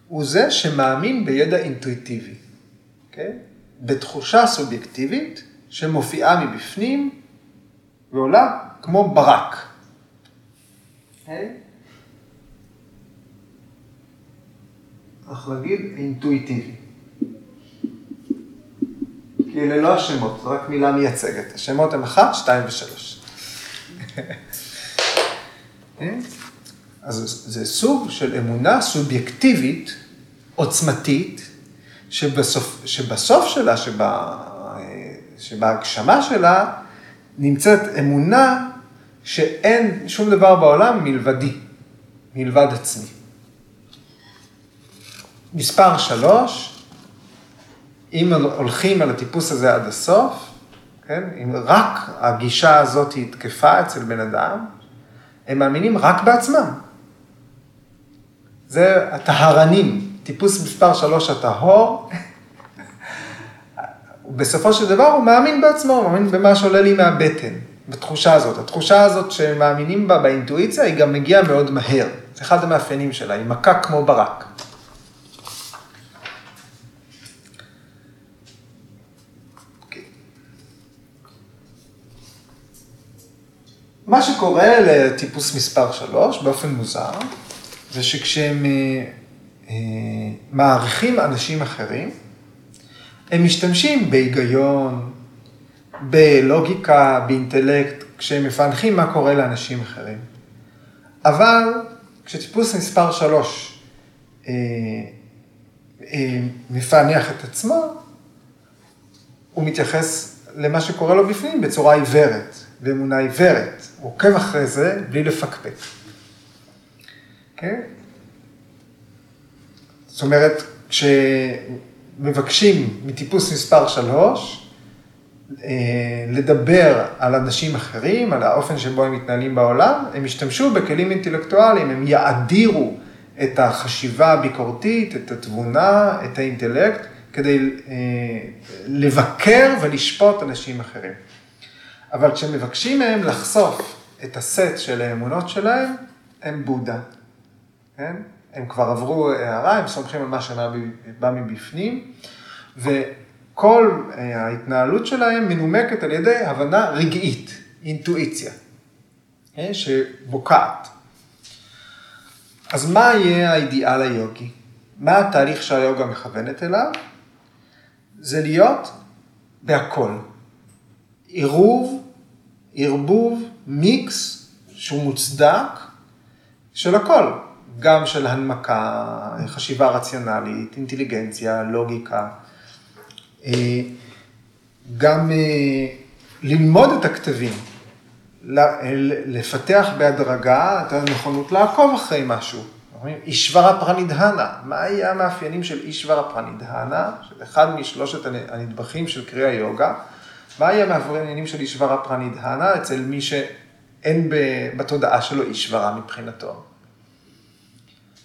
הוא זה שמאמין בידע אינטואיטיבי, okay? כן? בתחושה סובייקטיבית שמופיעה מבפנים ועולה כמו ברק. צריך להגיד אינטואיטיבי. כי אלה לא השמות, זו רק מילה מייצגת. השמות הם אחת, שתיים ושלוש. אז זה סוג של אמונה סובייקטיבית, עוצמתית, שבסוף, שבסוף שלה, שבה, שבהגשמה שלה, נמצאת אמונה שאין שום דבר בעולם מלבדי, מלבד עצמי. מספר שלוש, אם הולכים על הטיפוס הזה עד הסוף, כן, אם רק הגישה הזאת היא תקפה אצל בן אדם, הם מאמינים רק בעצמם. זה הטהרנים, טיפוס מספר שלוש הטהור, בסופו של דבר הוא מאמין בעצמו, הוא מאמין במה שעולה לי מהבטן. בתחושה הזאת. התחושה הזאת שמאמינים בה באינטואיציה, היא גם מגיעה מאוד מהר. זה אחד המאפיינים שלה, היא מכה כמו ברק. מה שקורה לטיפוס מספר 3, באופן מוזר, זה שכשהם אה, מעריכים אנשים אחרים, הם משתמשים בהיגיון, בלוגיקה, באינטלקט, כשהם מפענחים מה קורה לאנשים אחרים. אבל כשטיפוס מספר 3 אה, אה, מפענח את עצמו, הוא מתייחס למה שקורה לו בפנים בצורה עיוורת, באמונה עיוורת. הוא עוקב אחרי זה בלי לפקפק. כן? זאת אומרת, כשמבקשים מטיפוס מספר 3, אה, לדבר על אנשים אחרים, על האופן שבו הם מתנהלים בעולם, הם ישתמשו בכלים אינטלקטואליים, הם יאדירו את החשיבה הביקורתית, את התבונה, את האינטלקט, כדי אה, לבקר ולשפוט אנשים אחרים. אבל כשמבקשים מהם לחשוף את הסט של האמונות שלהם, הם בודה. כן? הם כבר עברו הערה, הם סומכים על מה שבא מבפנים, כל אה, ההתנהלות שלהם מנומקת על ידי הבנה רגעית, אינטואיציה, אה, שבוקעת. אז מה יהיה האידיאל היוגי? מה התהליך שהיוגה מכוונת אליו? זה להיות בהכל. עירוב, ערבוב, מיקס, שהוא מוצדק, של הכל. גם של הנמקה, חשיבה רציונלית, אינטליגנציה, לוגיקה. אה, גם אה, ללמוד את הכתבים, לפתח בהדרגה את הנכונות לעקוב אחרי משהו. אישברה פרנידהנה, מה יהיה המאפיינים של אישברה פרנידהנה, של אחד משלושת הנדבכים של קריאה יוגה, מה יהיה המאפיינים של אישברה פרנידהנה אצל מי שאין בתודעה שלו אישברה מבחינתו.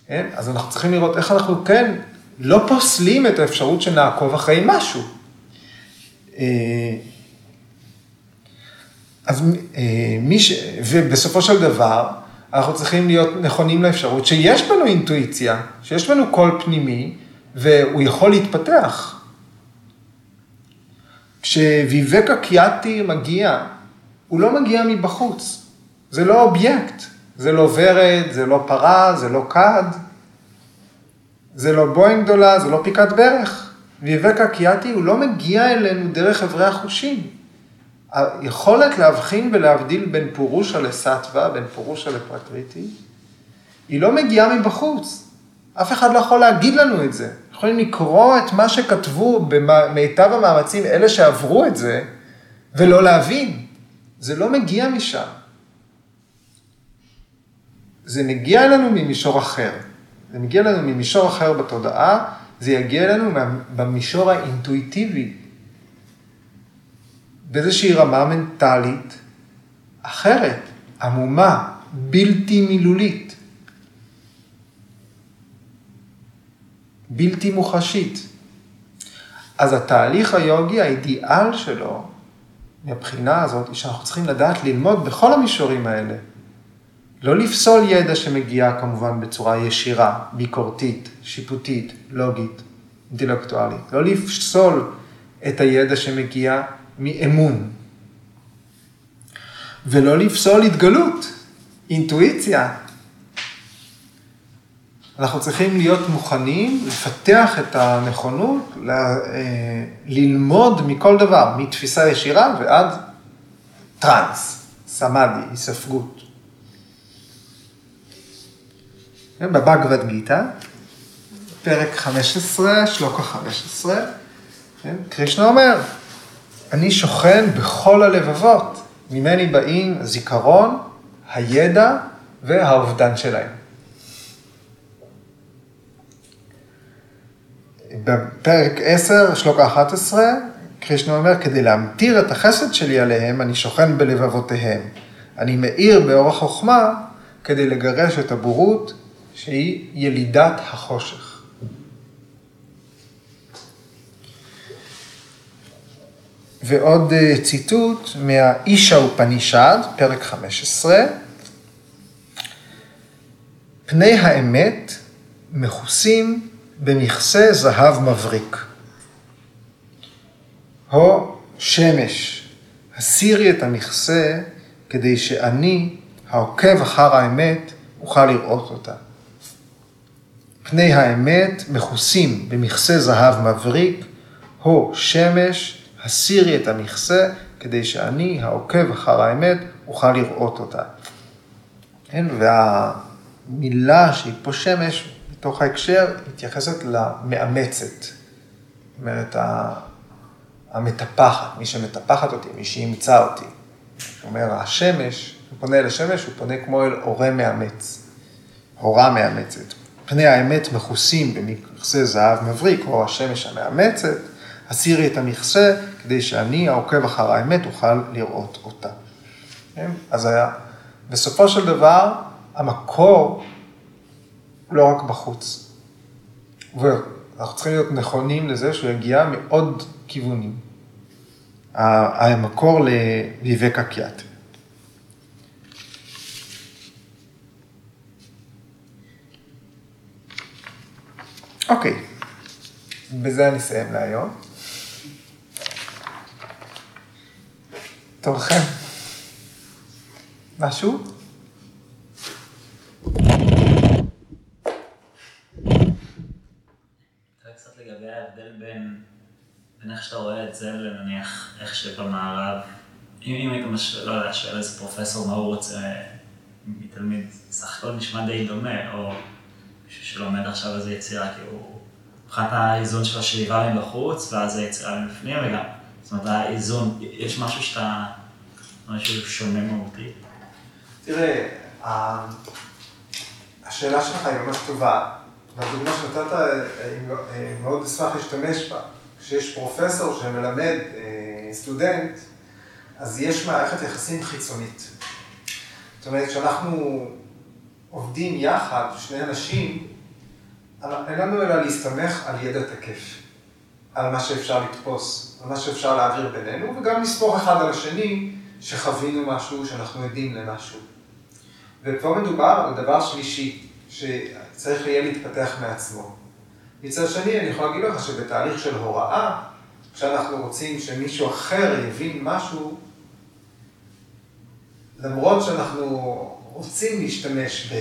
כן? אז אנחנו צריכים לראות איך אנחנו כן לא פוסלים את האפשרות שנעקוב אחרי משהו. אה, אז אה, מי ש... ובסופו של דבר, אנחנו צריכים להיות נכונים לאפשרות שיש בנו אינטואיציה, שיש בנו קול פנימי, והוא יכול להתפתח. כשוויבקה קיאטי מגיע, הוא לא מגיע מבחוץ, זה לא אובייקט, זה לא ורד, זה לא פרה, זה לא כד, זה לא בואינג גדולה, זה לא פיקת ברך. ויבקה קיאטי הוא לא מגיע אלינו דרך אברי החושים. היכולת להבחין ולהבדיל בין פורושה לסטווה, בין פורושה לפרקריטי, היא לא מגיעה מבחוץ. אף אחד לא יכול להגיד לנו את זה. יכולים לקרוא את מה שכתבו במיטב המאמצים, אלה שעברו את זה, ולא להבין. זה לא מגיע משם. זה מגיע אלינו ממישור אחר. זה מגיע אלינו ממישור אחר בתודעה, זה יגיע אלינו במישור האינטואיטיבי, באיזושהי רמה מנטלית אחרת, עמומה, בלתי מילולית, בלתי מוחשית. אז התהליך היוגי, האידיאל שלו, מהבחינה הזאת, היא שאנחנו צריכים לדעת ללמוד בכל המישורים האלה. לא לפסול ידע שמגיע כמובן בצורה ישירה, ביקורתית, שיפוטית, לוגית, אינטלקטואלית. לא לפסול את הידע שמגיע מאמון. ולא לפסול התגלות, אינטואיציה. אנחנו צריכים להיות מוכנים לפתח את הנכונות, ל, אה, ללמוד מכל דבר, מתפיסה ישירה ועד טראנס, סמאדי, היספגות. בבגבד גיתא, פרק 15, שלוקה 15, כן? קרישנה אומר, אני שוכן בכל הלבבות, ממני באים הזיכרון, הידע והאובדן שלהם. בפרק 10, שלוקה 11, קרישנה אומר, כדי להמטיר את החסד שלי עליהם, אני שוכן בלבבותיהם. אני מאיר באור החוכמה כדי לגרש את הבורות, שהיא ילידת החושך. ועוד אה, ציטוט מהאישה ופנישד, פרק 15. פני האמת מכוסים במכסה זהב מבריק. הו שמש, הסירי את המכסה כדי שאני, העוקב אחר האמת, אוכל לראות אותה. פני האמת מכוסים במכסה זהב מבריק, הו שמש, הסירי את המכסה, כדי שאני, העוקב אחר האמת, אוכל לראות אותה. כן, והמילה שהיא פה שמש, בתוך ההקשר, מתייחסת למאמצת. זאת אומרת, המטפחת, מי שמטפחת אותי, מי שאימצה אותי. זאת אומרת, השמש, הוא פונה אל השמש, הוא פונה כמו אל הורה מאמץ, הורה מאמצת. פני האמת מכוסים במכסה זהב מבריק, או השמש המאמצת, הסירי את המכסה, כדי שאני, העוקב אחר האמת, אוכל לראות אותה. כן? אז היה, בסופו של דבר, המקור לא רק בחוץ. ואנחנו צריכים להיות נכונים לזה שהוא יגיע מעוד כיוונים. המקור לוויבקה קיאט. אוקיי, בזה אני אסיים להיום. תורכם. משהו? איך שאתה רואה את זה לנניח איך שבמערב, אם היית משווה, לא יודע, שואל איזה פרופסור מה הוא רוצה מתלמיד, סך הכל נשמע די דומה, או מישהו שלומד עכשיו איזה יצירה, כי הוא, מבחינת האיזון של השאיבה מבחוץ, ואז היצירה מבפנים, וגם זאת אומרת, האיזון, יש משהו שאתה, משהו שונה מהותי. תראה, השאלה שלך היא ממש טובה, והדוגמה שנתת, אה, מאוד אשמח להשתמש בה. כשיש פרופסור שמלמד אה, סטודנט, אז יש מערכת יחסים חיצונית. זאת אומרת, כשאנחנו עובדים יחד, שני אנשים, אין לנו אלא להסתמך על ידע תקף, על מה שאפשר לתפוס, על מה שאפשר להעביר בינינו, וגם לספור אחד על השני שחווינו משהו, שאנחנו עדים למשהו. ופה מדובר על דבר שלישי, שצריך יהיה להתפתח מעצמו. מצד שני, אני יכול להגיד לך שבתהליך של הוראה, כשאנחנו רוצים שמישהו אחר יבין משהו, למרות שאנחנו רוצים להשתמש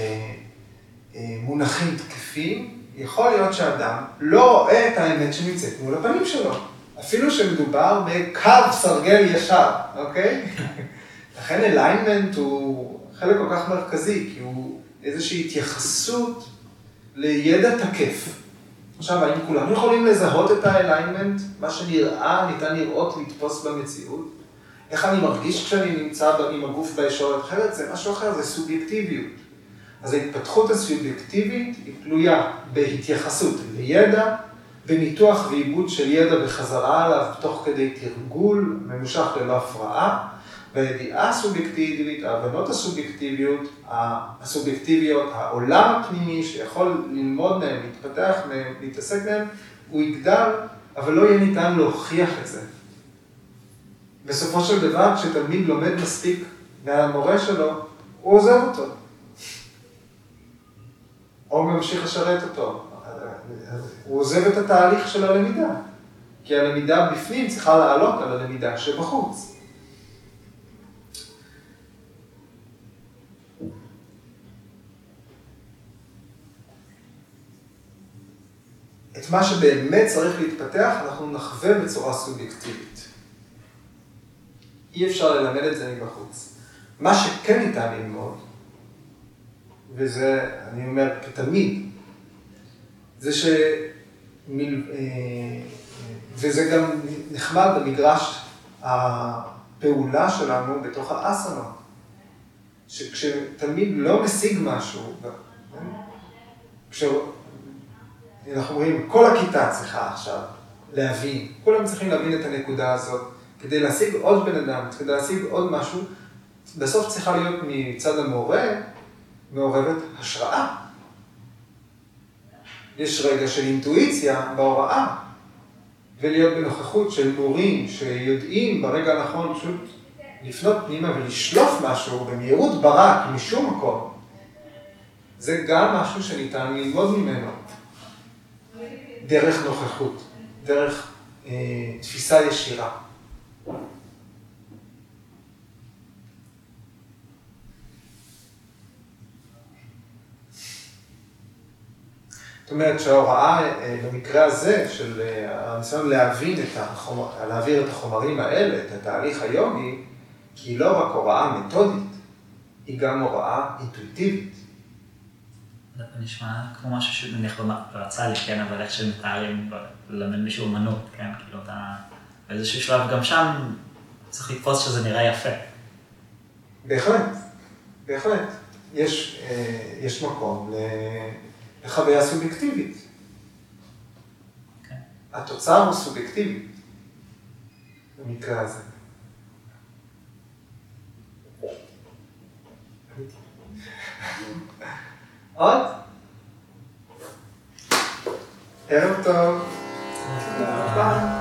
במונחים תקפים, יכול להיות שאדם לא רואה את האמת שנמצאת מול הפנים שלו, אפילו שמדובר בקו סרגל ישר, אוקיי? לכן אליינמנט הוא חלק כל כך מרכזי, כי הוא איזושהי התייחסות לידע תקף. עכשיו, האם כולם יכולים לזהות את האליינמנט, מה שנראה, ניתן לראות, לתפוס במציאות? איך אני מרגיש כשאני נמצא עם הגוף בישורת אחרת? זה משהו אחר, זה סובייקטיביות. אז ההתפתחות הסובייקטיבית היא תלויה בהתייחסות לידע, בניתוח ועיבוד של ידע בחזרה עליו תוך כדי תרגול ממושך ללא הפרעה, והידיעה הסובייקטיבית, ההבנות הסובייקטיביות, הסובייקטיביות, העולם הפנימי שיכול ללמוד מהם, להתפתח מהם, להתעסק מהם, הוא יגדל, אבל לא יהיה ניתן להוכיח את זה. בסופו של דבר, כשתלמיד לומד מספיק מהמורה שלו, הוא עוזב אותו. או ממשיך לשרת אותו. הוא עוזב את התהליך של הלמידה, כי הלמידה בפנים צריכה לעלות על הלמידה שבחוץ. את מה שבאמת צריך להתפתח, אנחנו נחווה בצורה סובייקטיבית. אי אפשר ללמד את זה מבחוץ. מה שכן ניתן ללמוד, וזה, אני אומר כתלמיד, זה ש... אה, וזה גם נחמד במגרש הפעולה שלנו בתוך האסנות. שכשתלמיד לא משיג משהו, כש... אנחנו אומרים, כל הכיתה צריכה עכשיו להבין, כולם צריכים להבין את הנקודה הזאת, כדי להשיג עוד בן אדם, כדי להשיג עוד משהו, בסוף צריכה להיות מצד המורה מעורבת השראה. יש רגע של אינטואיציה בהוראה, ולהיות בנוכחות של מורים שיודעים ברגע הנכון פשוט לפנות פנימה ולשלוף משהו במהירות ברק משום מקום. זה גם משהו שניתן ללמוד ממנו. דרך נוכחות, דרך אה, תפיסה ישירה. זאת אומרת שההוראה אה, במקרה הזה של אה, הניסיון להבין את החומר, להעביר את החומרים האלה, את התהליך היומי, כי היא לא רק הוראה מתודית, היא גם הוראה אינטואיטיבית. זה נשמע כמו משהו שנניח ברצה לי, כן, אבל איך שמתארים ללמד מישהו אמנות, כן, כאילו אתה באיזשהו שלב גם שם צריך לתפוס שזה נראה יפה. בהחלט, בהחלט. יש, אה, יש מקום לחוויה סובייקטיבית. כן. התוצר הוא סובייקטיבי במקרה הזה. עוד? ערב טוב. ביי.